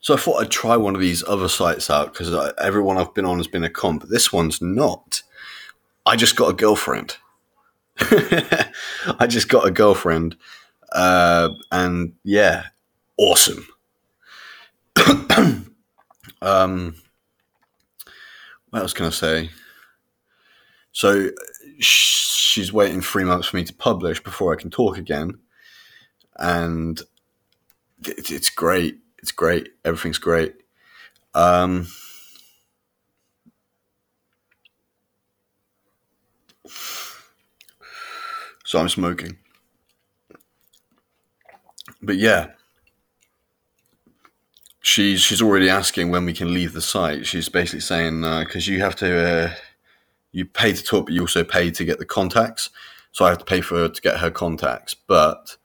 So I thought I'd try one of these other sites out because everyone I've been on has been a comp. But this one's not. I just got a girlfriend. I just got a girlfriend, uh, and yeah, awesome. um, what else can I say? So she's waiting three months for me to publish before I can talk again, and it's great. It's great. Everything's great. Um, so I'm smoking. But yeah, she's she's already asking when we can leave the site. She's basically saying because uh, you have to uh, you pay to talk, but you also pay to get the contacts. So I have to pay for her to get her contacts, but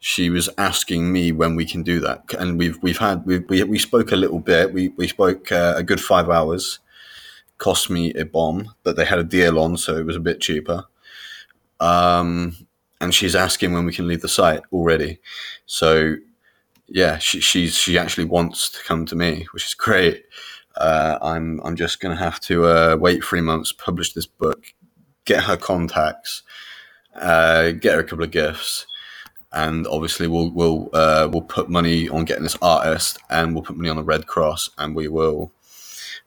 she was asking me when we can do that, and we've we've had we we, we spoke a little bit. We we spoke uh, a good five hours. Cost me a bomb, but they had a deal on, so it was a bit cheaper. Um, and she's asking when we can leave the site already. So yeah, she, she's she actually wants to come to me, which is great. Uh, I'm I'm just gonna have to uh, wait three months, publish this book, get her contacts, uh, get her a couple of gifts, and obviously we'll we'll uh, we'll put money on getting this artist, and we'll put money on the Red Cross, and we will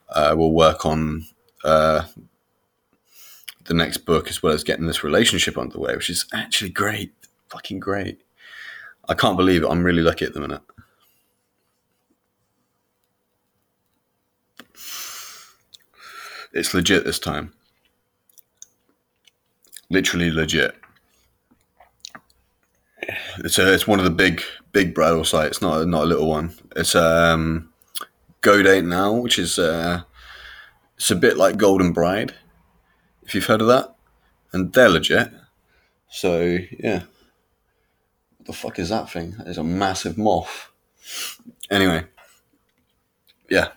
uh, we'll work on uh, the next book as well as getting this relationship underway, which is actually great, fucking great. I can't believe it. I'm really lucky at the minute. It's legit this time. Literally legit it's a, it's one of the big big bridal sites, not a, not a little one. It's um, Go Date Now, which is uh, it's a bit like Golden Bride, if you've heard of that, and they're legit. So yeah, what the fuck is that thing? It's a massive moth. Anyway, yeah,